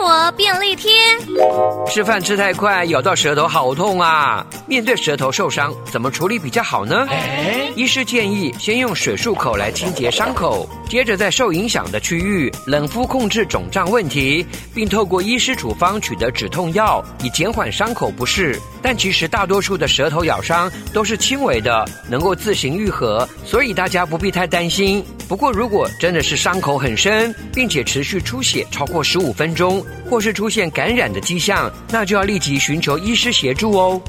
活便利贴。吃饭吃太快，咬到舌头好痛啊！面对舌头受伤，怎么处理比较好呢？医师建议先用水漱口来清洁伤口，接着在受影响的区域冷敷控制肿胀问题，并透过医师处方取得止痛药，以减缓伤口不适。但其实大多数的舌头咬伤都是轻微的，能够自行愈合，所以大家不必太担心。不过，如果真的是伤口很深，并且持续出血超过十五分钟，或是出现感染的迹象，那就要立即寻求医师协助哦。